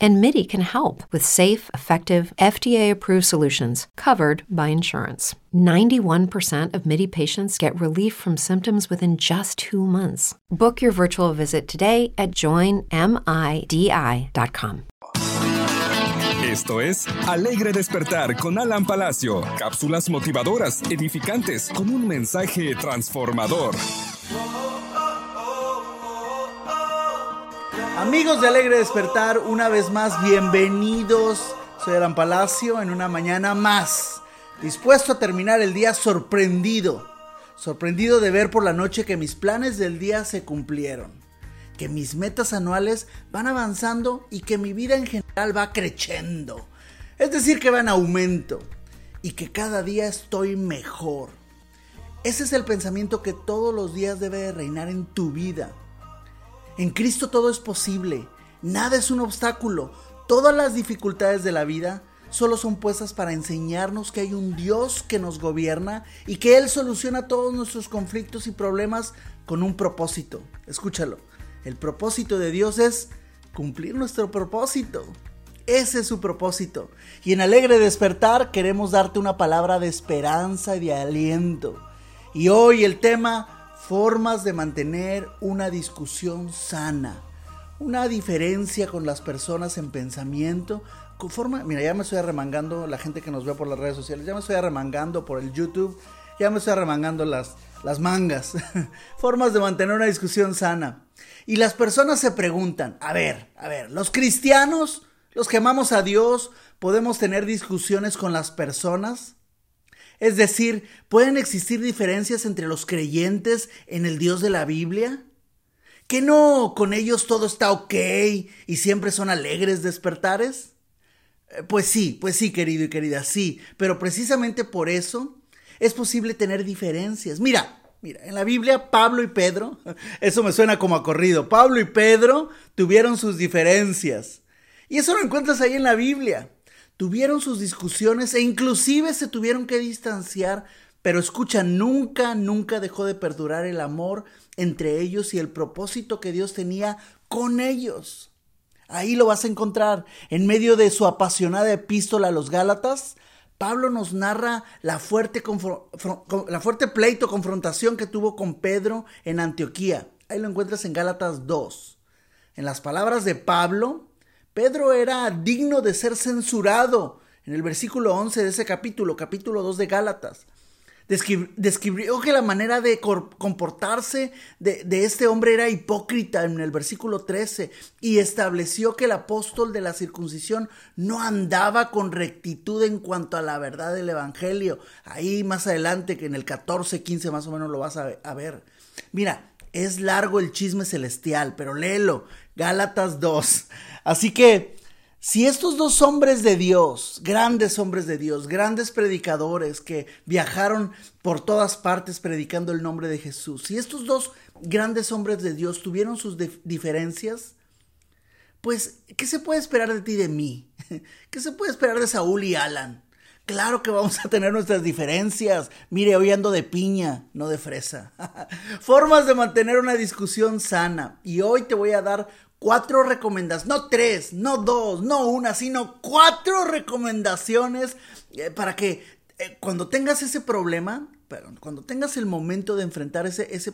And MIDI can help with safe, effective, FDA approved solutions covered by insurance. 91% of MIDI patients get relief from symptoms within just two months. Book your virtual visit today at joinmidi.com. Esto es Alegre Despertar con Alan Palacio. Cápsulas motivadoras, edificantes, con un mensaje transformador. Amigos de Alegre Despertar, una vez más, bienvenidos. Soy Alan Palacio en una mañana más. Dispuesto a terminar el día sorprendido. Sorprendido de ver por la noche que mis planes del día se cumplieron. Que mis metas anuales van avanzando y que mi vida en general va creciendo. Es decir, que va en aumento. Y que cada día estoy mejor. Ese es el pensamiento que todos los días debe de reinar en tu vida. En Cristo todo es posible. Nada es un obstáculo. Todas las dificultades de la vida solo son puestas para enseñarnos que hay un Dios que nos gobierna y que Él soluciona todos nuestros conflictos y problemas con un propósito. Escúchalo. El propósito de Dios es cumplir nuestro propósito. Ese es su propósito. Y en Alegre Despertar queremos darte una palabra de esperanza y de aliento. Y hoy el tema, formas de mantener una discusión sana. Una diferencia con las personas en pensamiento. Forma, mira, ya me estoy arremangando la gente que nos ve por las redes sociales. Ya me estoy arremangando por el YouTube. Ya me estoy arremangando las, las mangas. formas de mantener una discusión sana. Y las personas se preguntan, a ver, a ver, los cristianos, los que amamos a Dios, ¿podemos tener discusiones con las personas? Es decir, ¿pueden existir diferencias entre los creyentes en el Dios de la Biblia? ¿Que no con ellos todo está ok y siempre son alegres despertares? Eh, pues sí, pues sí, querido y querida, sí, pero precisamente por eso es posible tener diferencias. Mira, mira, en la Biblia Pablo y Pedro, eso me suena como a corrido, Pablo y Pedro tuvieron sus diferencias. Y eso lo encuentras ahí en la Biblia tuvieron sus discusiones e inclusive se tuvieron que distanciar, pero escucha, nunca, nunca dejó de perdurar el amor entre ellos y el propósito que Dios tenía con ellos. Ahí lo vas a encontrar, en medio de su apasionada epístola a los Gálatas, Pablo nos narra la fuerte, la fuerte pleito, confrontación que tuvo con Pedro en Antioquía. Ahí lo encuentras en Gálatas 2. En las palabras de Pablo, Pedro era digno de ser censurado. En el versículo 11 de ese capítulo, capítulo 2 de Gálatas. Describió que la manera de comportarse de, este hombre era hipócrita en el versículo 13 y estableció que el apóstol de la circuncisión no andaba con rectitud en cuanto a la verdad del Evangelio. Ahí más adelante, que en el 14, 15 más o menos lo vas a ver. Mira, es largo el chisme celestial, pero léelo. Gálatas 2. Así que, si estos dos hombres de Dios, grandes hombres de Dios, grandes predicadores que viajaron por todas partes predicando el nombre de Jesús, si estos dos grandes hombres de Dios tuvieron sus diferencias, pues, ¿qué se puede esperar de ti y de mí? ¿Qué se puede esperar de Saúl y Alan? Claro que vamos a tener nuestras diferencias. Mire, hoy ando de piña, no de fresa. Formas de mantener una discusión sana. Y hoy te voy a dar cuatro recomendaciones, no tres, no dos, no una, sino cuatro recomendaciones eh, para que eh, cuando tengas ese problema, cuando tengas el momento de enfrentar ese, ese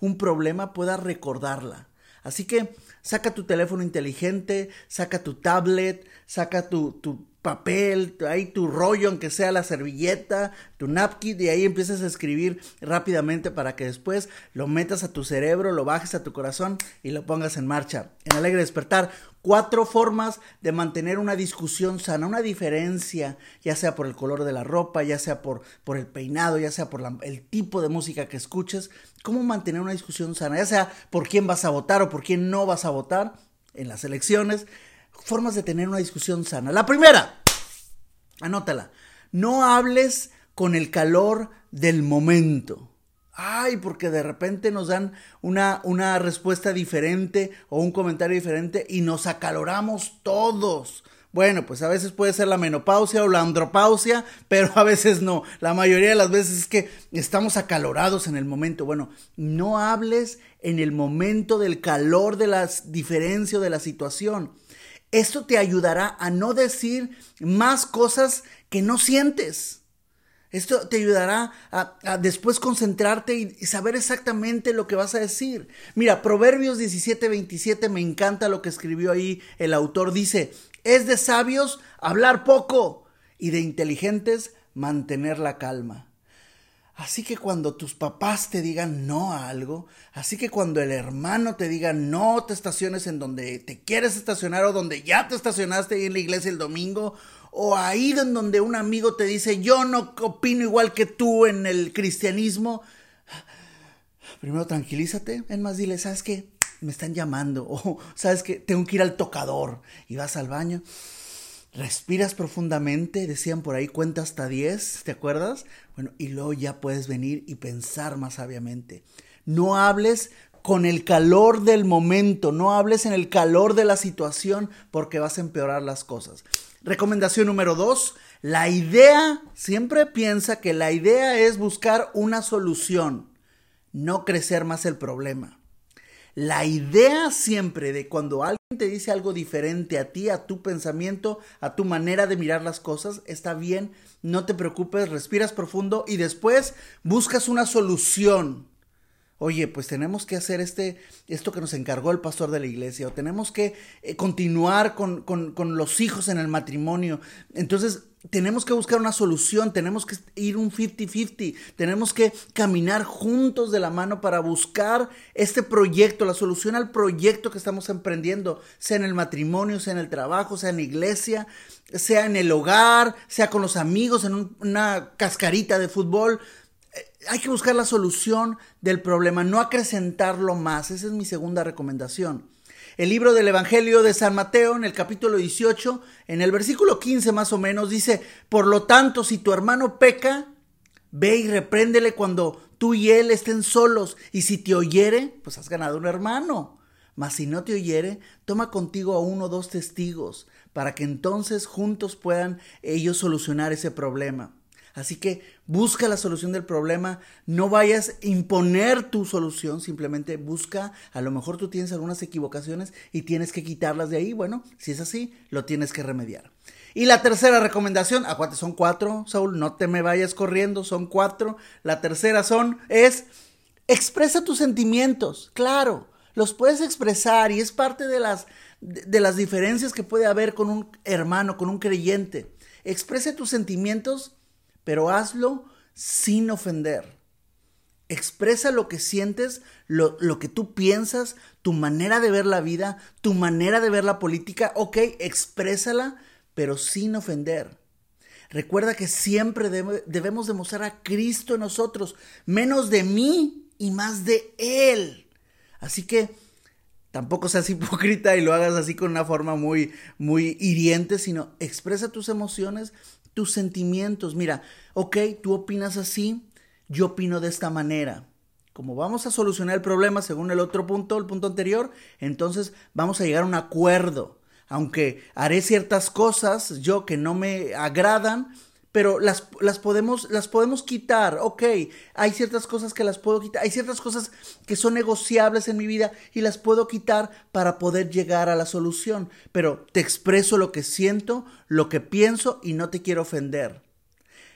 un problema, puedas recordarla. Así que saca tu teléfono inteligente, saca tu tablet, saca tu, tu papel, ahí tu rollo, aunque sea la servilleta, tu napkin, y ahí empiezas a escribir rápidamente para que después lo metas a tu cerebro, lo bajes a tu corazón y lo pongas en marcha. En Alegre Despertar, cuatro formas de mantener una discusión sana, una diferencia, ya sea por el color de la ropa, ya sea por, por el peinado, ya sea por el tipo de música que escuches, cómo mantener una discusión sana, ya sea por quién vas a votar o por quién no vas a votar en las elecciones formas de tener una discusión sana. La primera, anótala, no hables con el calor del momento. Ay, porque de repente nos dan una, una respuesta diferente o un comentario diferente y nos acaloramos todos. Bueno, pues a veces puede ser la menopausia o la andropausia, pero a veces no. La mayoría de las veces es que estamos acalorados en el momento. Bueno, no hables en el momento del calor de la diferencia o de la situación. Esto te ayudará a no decir más cosas que no sientes. Esto te ayudará a, después concentrarte y, saber exactamente lo que vas a decir. Mira, Proverbios 17, 27, me encanta lo que escribió ahí el autor. Dice, es de sabios hablar poco y de inteligentes mantener la calma. Así que cuando tus papás te digan no a algo, así que cuando el hermano te diga no te estaciones en donde te quieres estacionar o donde ya te estacionaste en la iglesia el domingo, o ahí donde un amigo te dice yo no opino igual que tú en el cristianismo, primero tranquilízate, en más dile, ¿sabes qué? Me están llamando, o ¿sabes qué? Tengo que ir al tocador y vas al baño. Respiras profundamente, decían por ahí, cuenta hasta 10, ¿te acuerdas? Bueno, y luego ya puedes venir y pensar más sabiamente. No hables con el calor del momento, no hables en el calor de la situación porque vas a empeorar las cosas. Recomendación número dos, la idea, siempre piensa que la idea es buscar una solución, no crecer más el problema. La idea siempre de cuando alguien te dice algo diferente a ti, a tu pensamiento, a tu manera de mirar las cosas, está bien, no te preocupes, respiras profundo y después buscas una solución oye, pues tenemos que hacer este, esto que nos encargó el pastor de la iglesia, o tenemos que eh, continuar con, con, los hijos en el matrimonio. Entonces, tenemos que buscar una solución, tenemos que ir un 50-50, tenemos que caminar juntos de la mano para buscar este proyecto, la solución al proyecto que estamos emprendiendo, sea en el matrimonio, sea en el trabajo, sea en la iglesia, sea en el hogar, sea con los amigos, en una cascarita de fútbol hay que buscar la solución del problema, no acrecentarlo más. Esa es mi segunda recomendación. El libro del Evangelio de San Mateo, en el capítulo 18, en el versículo 15 más o menos, dice, por lo tanto, si tu hermano peca, ve y repréndele cuando tú y él estén solos, y si te oyere, pues has ganado un hermano. Mas si no te oyere, toma contigo a uno o dos testigos, para que entonces juntos puedan ellos solucionar ese problema. Así que busca la solución del problema, no vayas a imponer tu solución, simplemente busca, a lo mejor tú tienes algunas equivocaciones y tienes que quitarlas de ahí, bueno, si es así, lo tienes que remediar. Y la tercera recomendación, acuérdate, son cuatro, Saúl, no te me vayas corriendo, son cuatro. La tercera son, es, expresa tus sentimientos, claro, los puedes expresar y es parte de las, de las diferencias que puede haber con un hermano, con un creyente. Expresa tus sentimientos pero hazlo sin ofender. Expresa lo que sientes, lo, que tú piensas, tu manera de ver la vida, tu manera de ver la política. Ok, exprésala, pero sin ofender. Recuerda que siempre debemos demostrar a Cristo en nosotros, menos de mí y más de Él. Así que tampoco seas hipócrita y lo hagas así con una forma muy, muy hiriente, sino expresa tus emociones, tus sentimientos. Mira, ok, tú opinas así, yo opino de esta manera. Como vamos a solucionar el problema según el otro punto, el punto anterior, entonces vamos a llegar a un acuerdo. Aunque haré ciertas cosas yo que no me agradan, pero las, las, podemos, las podemos quitar, ok, hay ciertas cosas que las puedo quitar, hay ciertas cosas que son negociables en mi vida y las puedo quitar para poder llegar a la solución, pero te expreso lo que siento, lo que pienso y no te quiero ofender.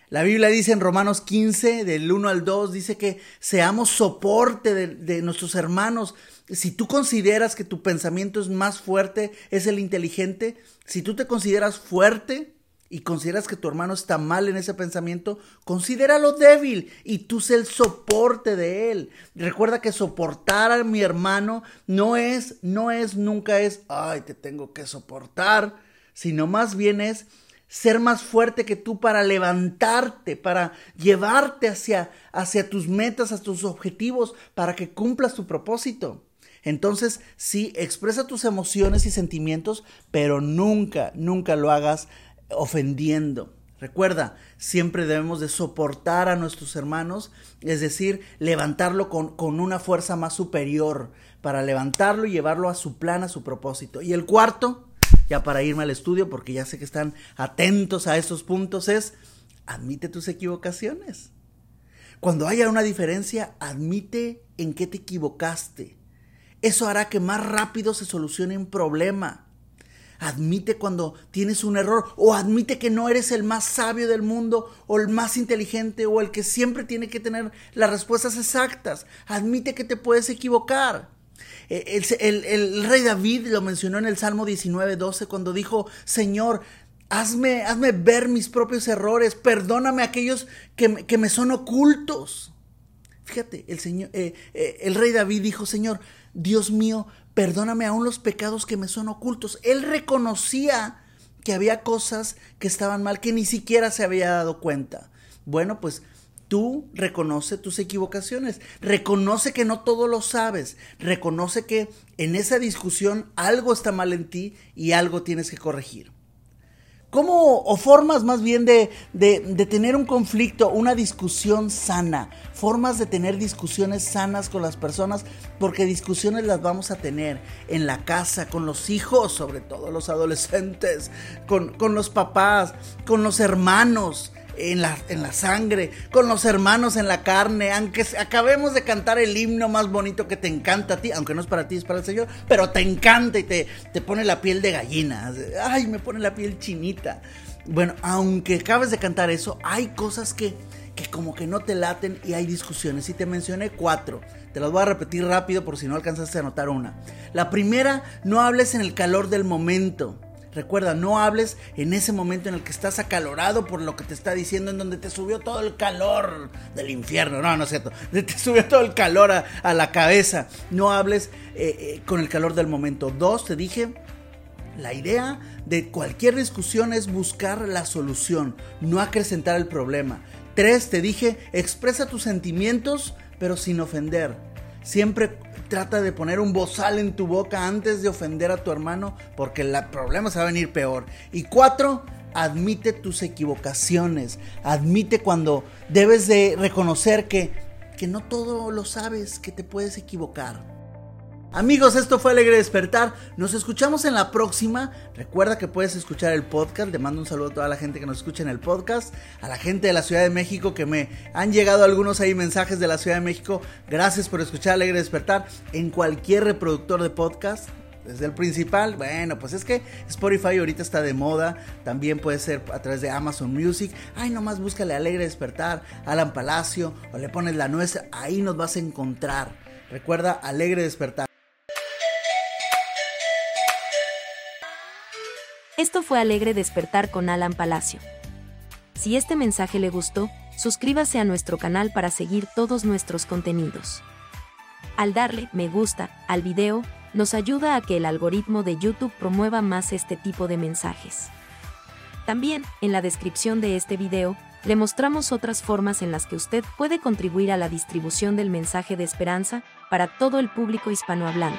La Biblia dice en Romanos 15, del 1 al 2, dice que seamos soporte de, de nuestros hermanos. Si tú consideras que tu pensamiento es más fuerte, es el inteligente, si tú te consideras fuerte, y consideras que tu hermano está mal en ese pensamiento, considéralo débil y tú sé el soporte de él. Recuerda que soportar a mi hermano no es, no es, nunca es, ay, te tengo que soportar, sino más bien es ser más fuerte que tú para levantarte, para llevarte hacia, hacia tus metas, hacia tus objetivos, para que cumplas tu propósito. Entonces, sí, expresa tus emociones y sentimientos, pero nunca, nunca lo hagas ofendiendo. Recuerda, siempre debemos de soportar a nuestros hermanos, es decir, levantarlo con, con, una fuerza más superior para levantarlo y llevarlo a su plan, a su propósito. Y el cuarto, ya para irme al estudio, porque ya sé que están atentos a estos puntos, es admite tus equivocaciones. Cuando haya una diferencia, admite en qué te equivocaste. Eso hará que más rápido se solucione un problema. Admite cuando tienes un error o admite que no eres el más sabio del mundo o el más inteligente o el que siempre tiene que tener las respuestas exactas. Admite que te puedes equivocar. E, el, rey David lo mencionó en el Salmo 19, 12 cuando dijo, Señor, hazme, hazme ver mis propios errores, perdóname aquellos que, que me son ocultos. Fíjate, el, señor, eh, eh, el rey David dijo, Señor, Dios mío, perdóname aún los pecados que me son ocultos. Él reconocía que había cosas que estaban mal que ni siquiera se había dado cuenta. Bueno, pues tú reconoce tus equivocaciones, reconoce que no todo lo sabes, reconoce que en esa discusión algo está mal en ti y algo tienes que corregir. ¿Cómo, o formas más bien de, de, tener un conflicto, una discusión sana? Formas de tener discusiones sanas con las personas, porque discusiones las vamos a tener en la casa, con los hijos, sobre todo los adolescentes, con, con los papás, con los hermanos, en la, en la sangre, con los hermanos en la carne, aunque acabemos de cantar el himno más bonito que te encanta a ti, aunque no es para ti, es para el Señor, pero te encanta y te, te pone la piel de gallina, ay, me pone la piel chinita. Bueno, aunque acabes de cantar eso, hay cosas que, que como que no te laten y hay discusiones. Y te mencioné cuatro. Te las voy a repetir rápido por si no alcanzaste a anotar una. La primera, no hables en el calor del momento. Recuerda, no hables en ese momento en el que estás acalorado por lo que te está diciendo, en donde te subió todo el calor del infierno. No, no es cierto. Te subió todo el calor a, la cabeza. No hables eh, eh, con el calor del momento. Dos, te dije, la idea de cualquier discusión es buscar la solución, no acrecentar el problema. Tres, te dije, expresa tus sentimientos, pero sin ofender. Siempre trata de poner un bozal en tu boca antes de ofender a tu hermano porque el problema se va a venir peor. Y cuatro, admite tus equivocaciones. Admite cuando debes de reconocer que, que no todo lo sabes, que te puedes equivocar. Amigos, esto fue Alegre Despertar. Nos escuchamos en la próxima. Recuerda que puedes escuchar el podcast. Le mando un saludo a toda la gente que nos escucha en el podcast. A la gente de la Ciudad de México que me han llegado algunos ahí mensajes de la Ciudad de México. Gracias por escuchar Alegre Despertar en cualquier reproductor de podcast. Desde el principal, bueno, pues es que Spotify ahorita está de moda. También puede ser a través de Amazon Music. Ay, nomás búscale Alegre Despertar, Alan Palacio, o le pones la nuez. Ahí nos vas a encontrar. Recuerda Alegre Despertar. Esto fue Alegre Despertar con Alan Palacio. Si este mensaje le gustó, suscríbase a nuestro canal para seguir todos nuestros contenidos. Al darle me gusta al video, nos ayuda a que el algoritmo de YouTube promueva más este tipo de mensajes. También, en la descripción de este video, le mostramos otras formas en las que usted puede contribuir a la distribución del mensaje de esperanza para todo el público hispanohablante.